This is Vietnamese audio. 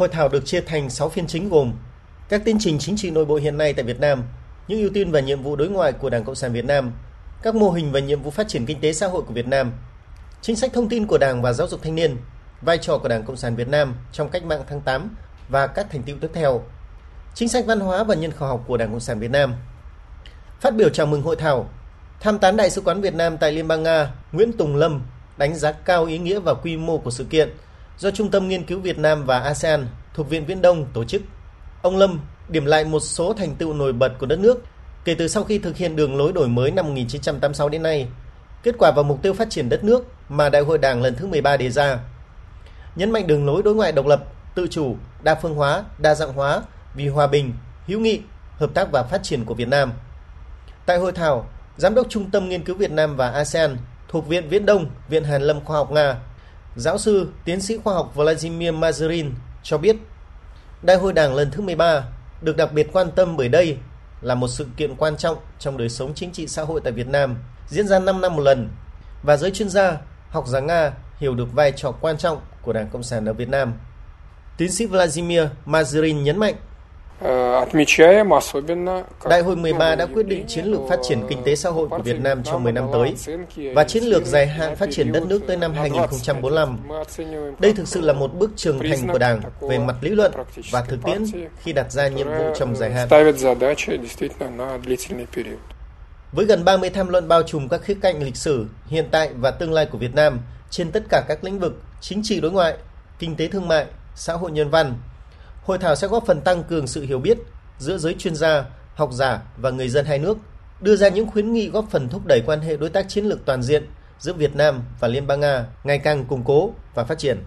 Hội thảo được chia thành 6 phiên chính gồm các tiến trình chính trị nội bộ hiện nay tại Việt Nam, những ưu tiên và nhiệm vụ đối ngoại của Đảng Cộng sản Việt Nam, các mô hình và nhiệm vụ phát triển kinh tế xã hội của Việt Nam, chính sách thông tin của Đảng và giáo dục thanh niên, vai trò của Đảng Cộng sản Việt Nam trong cách mạng tháng 8 và các thành tựu tiếp theo, chính sách văn hóa và nhân khẩu học của Đảng Cộng sản Việt Nam. Phát biểu chào mừng hội thảo, tham tán Đại sứ quán Việt Nam tại Liên bang Nga Nguyễn Tùng Lâm đánh giá cao ý nghĩa và quy mô của sự kiện do Trung tâm Nghiên cứu Việt Nam và ASEAN thuộc Viện Viễn Đông tổ chức. Ông Lâm điểm lại một số thành tựu nổi bật của đất nước kể từ sau khi thực hiện đường lối đổi mới năm 1986 đến nay, kết quả và mục tiêu phát triển đất nước mà Đại hội Đảng lần thứ 13 đề ra. Nhấn mạnh đường lối đối ngoại độc lập, tự chủ, đa phương hóa, đa dạng hóa vì hòa bình, hữu nghị, hợp tác và phát triển của Việt Nam. Tại hội thảo, Giám đốc Trung tâm Nghiên cứu Việt Nam và ASEAN thuộc Viện Viễn Đông, Viện Hàn Lâm Khoa học Nga, giáo sư, tiến sĩ khoa học Vladimir Mazerin cho biết, Đại hội Đảng lần thứ 13 được đặc biệt quan tâm bởi đây là một sự kiện quan trọng trong đời sống chính trị xã hội tại Việt Nam, diễn ra 5 năm một lần, và giới chuyên gia, học giả Nga hiểu được vai trò quan trọng của Đảng Cộng sản ở Việt Nam. Tiến sĩ Vladimir Mazerin nhấn mạnh, Đại hội 13 đã quyết định chiến lược phát triển kinh tế xã hội của Việt Nam trong 10 năm tới và chiến lược dài hạn phát triển đất nước tới năm 2045. Đây thực sự là một bước trưởng thành của Đảng về mặt lý luận và thực tiễn khi đặt ra nhiệm vụ trong dài hạn. Với gần 30 tham luận bao trùm các khía cạnh lịch sử, hiện tại và tương lai của Việt Nam trên tất cả các lĩnh vực chính trị đối ngoại, kinh tế thương mại, xã hội nhân văn, Hội thảo sẽ góp phần tăng cường sự hiểu biết giữa giới chuyên gia, học giả và người dân hai nước, đưa ra những khuyến nghị góp phần thúc đẩy quan hệ đối tác chiến lược toàn diện giữa Việt Nam và Liên bang Nga ngày càng củng cố và phát triển.